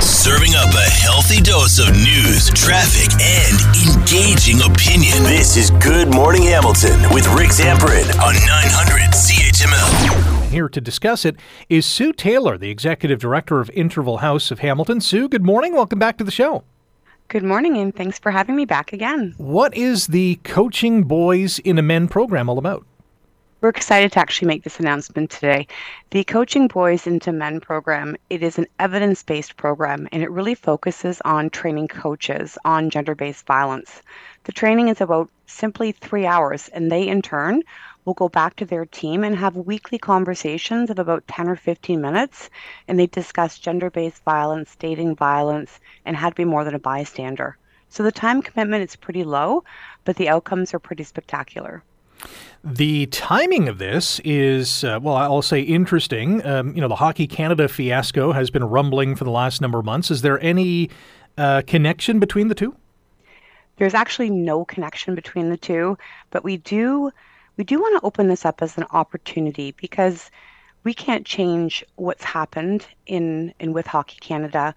Serving up a healthy dose of news, traffic, and engaging opinion. This is Good Morning Hamilton with Rick Zamperin on 900 CHML. Here to discuss it is Sue Taylor, the executive director of Interval House of Hamilton. Sue, good morning. Welcome back to the show. Good morning, and thanks for having me back again. What is the Coaching Boys into Men program all about? We're excited to actually make this announcement today. The Coaching Boys into Men program, it is an evidence-based program and it really focuses on training coaches on gender-based violence. The training is about simply 3 hours and they in turn will go back to their team and have weekly conversations of about 10 or 15 minutes and they discuss gender-based violence, dating violence, and how to be more than a bystander. So the time commitment is pretty low, but the outcomes are pretty spectacular. The timing of this is, uh, well, I'll say interesting. Um, you know, the Hockey Canada fiasco has been rumbling for the last number of months. Is there any uh, connection between the two? There's actually no connection between the two, but we do we do want to open this up as an opportunity because we can't change what's happened in, in with Hockey Canada.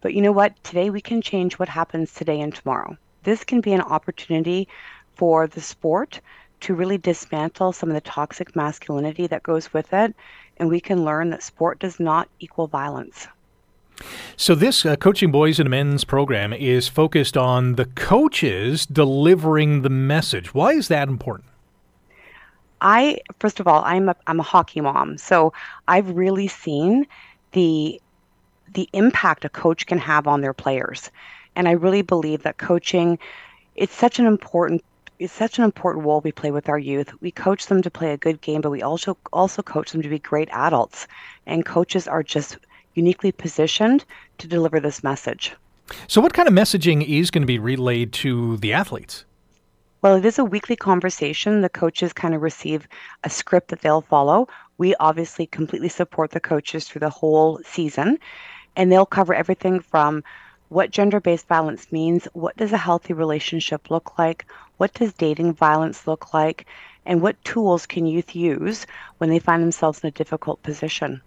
But you know what? Today we can change what happens today and tomorrow. This can be an opportunity for the sport to really dismantle some of the toxic masculinity that goes with it. And we can learn that sport does not equal violence. So, this uh, Coaching Boys and Men's program is focused on the coaches delivering the message. Why is that important? I first of all, I'm a I'm a hockey mom, so I've really seen the the impact a coach can have on their players, and I really believe that coaching it's such an important it's such an important role we play with our youth. We coach them to play a good game, but we also also coach them to be great adults. And coaches are just uniquely positioned to deliver this message. So, what kind of messaging is going to be relayed to the athletes? Well, it is a weekly conversation. The coaches kind of receive a script that they'll follow. We obviously completely support the coaches through the whole season, and they'll cover everything from what gender based violence means, what does a healthy relationship look like, what does dating violence look like, and what tools can youth use when they find themselves in a difficult position.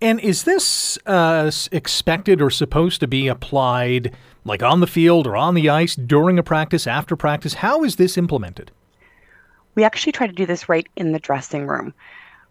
And is this uh, expected or supposed to be applied like on the field or on the ice during a practice, after practice? How is this implemented? We actually try to do this right in the dressing room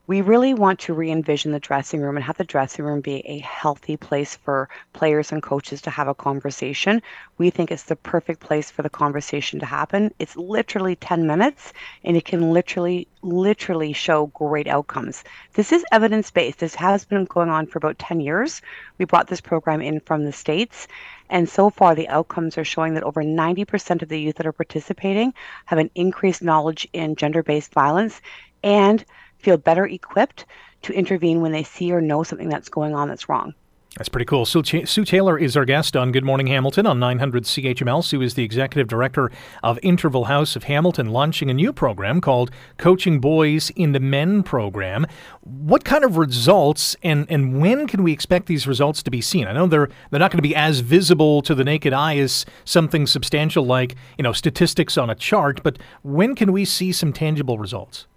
we really want to re envision the dressing room and have the dressing room be a healthy place for players and coaches to have a conversation. We think it's the perfect place for the conversation to happen. It's literally 10 minutes and it can literally, literally show great outcomes. This is evidence based. This has been going on for about 10 years. We brought this program in from the States. And so far, the outcomes are showing that over 90% of the youth that are participating have an increased knowledge in gender based violence and feel better equipped to intervene when they see or know something that's going on that's wrong. That's pretty cool. Sue, Sue, Taylor is our guest on Good Morning Hamilton on 900 CHML. Sue is the executive director of Interval House of Hamilton, launching a new program called Coaching Boys into Men program. What kind of results and, and when can we expect these results to be seen? I know they're they're not going to be as visible to the naked eye as something substantial like you know statistics on a chart, but when can we see some tangible results?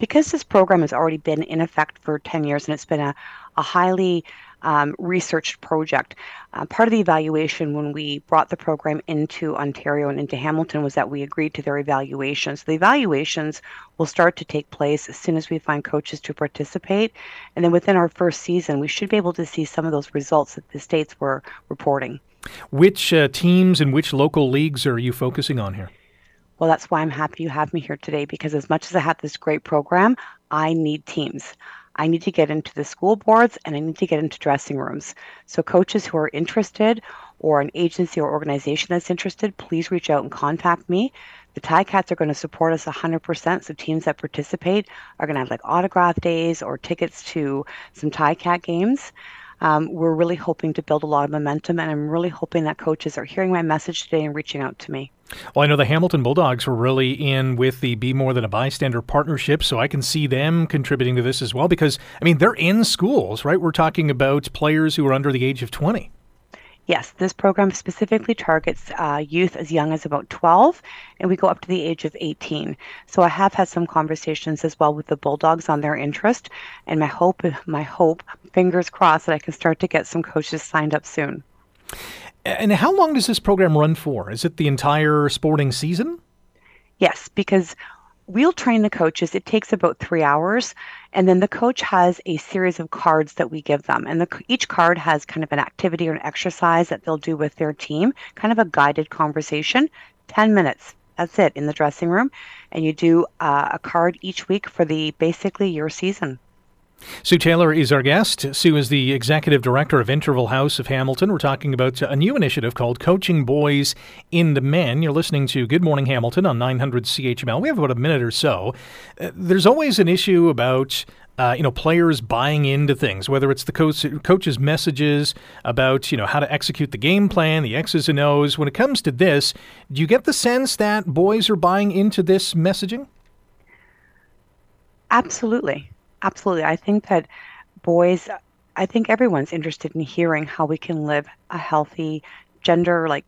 Because this program has already been in effect for 10 years and it's been a, a highly um, researched project. Uh, part of the evaluation when we brought the program into Ontario and into Hamilton was that we agreed to their evaluations. The evaluations will start to take place as soon as we find coaches to participate. And then within our first season, we should be able to see some of those results that the states were reporting. Which uh, teams and which local leagues are you focusing on here? Well, that's why I'm happy you have me here today because as much as I have this great program, I need teams. I need to get into the school boards and I need to get into dressing rooms. So, coaches who are interested or an agency or organization that's interested, please reach out and contact me. The Ticats are going to support us 100%. So, teams that participate are going to have like autograph days or tickets to some Ticat games. Um, we're really hoping to build a lot of momentum, and I'm really hoping that coaches are hearing my message today and reaching out to me. Well, I know the Hamilton Bulldogs were really in with the Be More Than a Bystander partnership, so I can see them contributing to this as well because, I mean, they're in schools, right? We're talking about players who are under the age of 20. Yes, this program specifically targets uh, youth as young as about 12, and we go up to the age of 18. So I have had some conversations as well with the Bulldogs on their interest, and my hope, my hope, fingers crossed, that I can start to get some coaches signed up soon. And how long does this program run for? Is it the entire sporting season? Yes, because we'll train the coaches. It takes about three hours. And then the coach has a series of cards that we give them. And the, each card has kind of an activity or an exercise that they'll do with their team, kind of a guided conversation, 10 minutes. That's it in the dressing room. And you do uh, a card each week for the basically your season. Sue Taylor is our guest. Sue is the executive director of Interval House of Hamilton. We're talking about a new initiative called Coaching Boys into Men. You're listening to Good Morning Hamilton on 900 CHML. We have about a minute or so. Uh, there's always an issue about uh, you know, players buying into things, whether it's the coach, coach's messages about, you know, how to execute the game plan, the X's and O's. When it comes to this, do you get the sense that boys are buying into this messaging? Absolutely. Absolutely. I think that boys, I think everyone's interested in hearing how we can live a healthy, gender like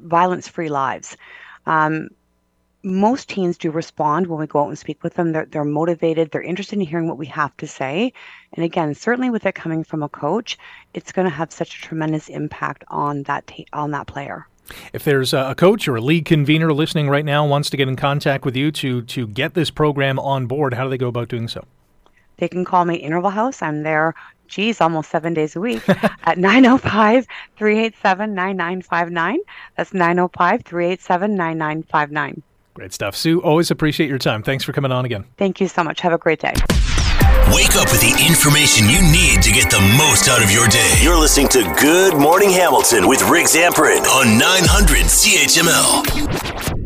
violence free lives. Um, most teens do respond when we go out and speak with them. They're, they're motivated, they're interested in hearing what we have to say. And again, certainly with it coming from a coach, it's going to have such a tremendous impact on that on that player. If there's a coach or a league convener listening right now wants to get in contact with you to to get this program on board, how do they go about doing so? They can call me Interval House. I'm there, geez, almost seven days a week at 905 387 9959. That's 905 387 9959. Great stuff. Sue, always appreciate your time. Thanks for coming on again. Thank you so much. Have a great day. Wake up with the information you need to get the most out of your day. You're listening to Good Morning Hamilton with Rick Zamperin on 900 CHML.